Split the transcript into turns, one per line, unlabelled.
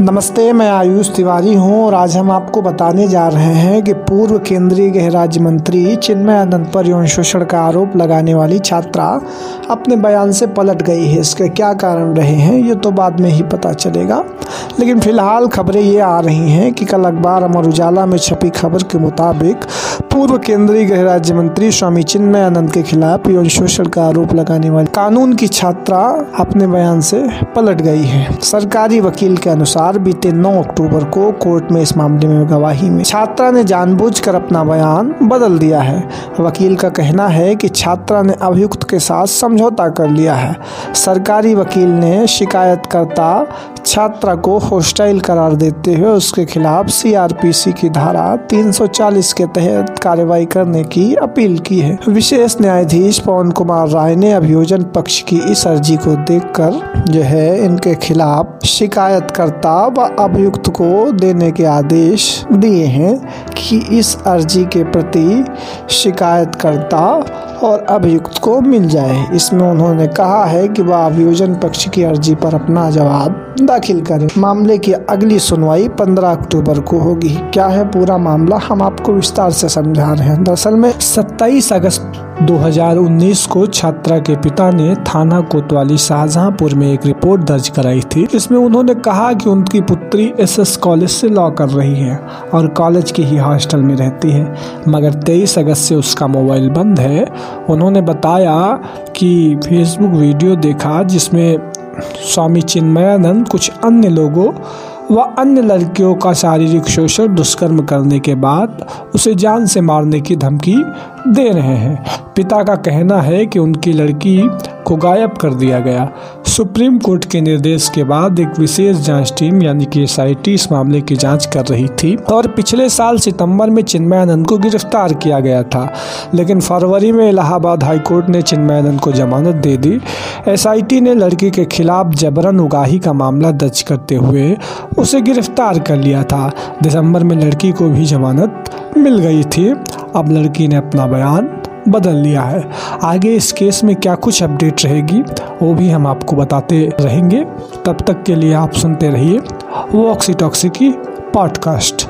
नमस्ते, मैं आयुष तिवारी हूँ और आज हम आपको बताने जा रहे हैं कि पूर्व केंद्रीय गृह राज्य मंत्री चिन्मय आनंद पर यौन शोषण का आरोप लगाने वाली छात्रा अपने बयान से पलट गई है। इसके क्या कारण रहे हैं, ये तो बाद में ही पता चलेगा। लेकिन फ़िलहाल खबरें ये आ रही हैं कि कल अखबार अमर उजाला में छपी खबर के मुताबिक पूर्व केंद्रीय गृह राज्य मंत्री स्वामी चिन्मय आनंद के खिलाफ यौन शोषण का आरोप लगाने वाली कानून की छात्रा अपने बयान से पलट गई है। सरकारी वकील के अनुसार, बीते 9 अक्टूबर को कोर्ट में इस मामले में गवाही में छात्रा ने जानबूझकर अपना बयान बदल दिया है। वकील का कहना है कि छात्रा ने अभियुक्त के साथ समझौता कर लिया है। सरकारी वकील ने शिकायतकर्ता छात्रा को होस्टाइल करार देते हुए उसके खिलाफ सीआरपीसी की धारा 340 के तहत कार्रवाई करने की अपील की है। विशेष न्यायाधीश पवन कुमार राय ने अभियोजन पक्ष की इस अर्जी को देख कर जो है इनके खिलाफ शिकायतकर्ता व अभियुक्त को देने के आदेश दिए हैं। कि इस अर्जी के प्रति शिकायतकर्ता और अभियुक्त को मिल जाए। इसमें उन्होंने कहा है कि वह अभियोजन पक्ष की अर्जी पर अपना जवाब दाखिल करें। मामले की अगली सुनवाई 15 अक्टूबर को होगी। क्या है पूरा मामला? हम आपको विस्तार से समझा रहे हैं। दरअसल में 27 अगस्त 2019 को छात्रा के पिता ने थाना कोतवाली शाहजहांपुर में एक रिपोर्ट दर्ज कराई थी इसमें उन्होंने कहा कि उनकी पुत्री एसएस कॉलेज से लॉ कर रही है और कॉलेज के ही हॉस्टल में रहती है। मगर 23 अगस्त से उसका मोबाइल बंद है। उन्होंने बताया कि फेसबुक वीडियो देखा जिसमें स्वामी चिन्मयानंद कुछ अन्य लोगों व अन्य लड़कियों का शारीरिक शोषण दुष्कर्म करने के बाद उसे जान से मारने की धमकी दे रहे हैं। पिता का कहना है कि उनकी लड़की को गायब कर दिया गया। सुप्रीम कोर्ट के निर्देश के बाद एक विशेष जाँच टीम यानी कि एसआईटी इस मामले की जाँच कर रही थी और पिछले साल सितंबर में चिन्मयानंद को गिरफ़्तार किया गया था। लेकिन फरवरी में इलाहाबाद हाईकोर्ट ने चिन्मयानंद को जमानत दे दी। एसआईटी ने लड़की के खिलाफ जबरन उगाही का मामला दर्ज करते हुए उसे गिरफ़्तार कर लिया था। दिसंबर में लड़की को भी जमानत मिल गई थी। अब लड़की ने अपना बयान बदल लिया है। आगे इस केस में क्या कुछ अपडेट रहेगी, वो भी हम आपको बताते रहेंगे। तब तक के लिए आप सुनते रहिए वो ऑक्सीटॉक्सी की पॉडकास्ट।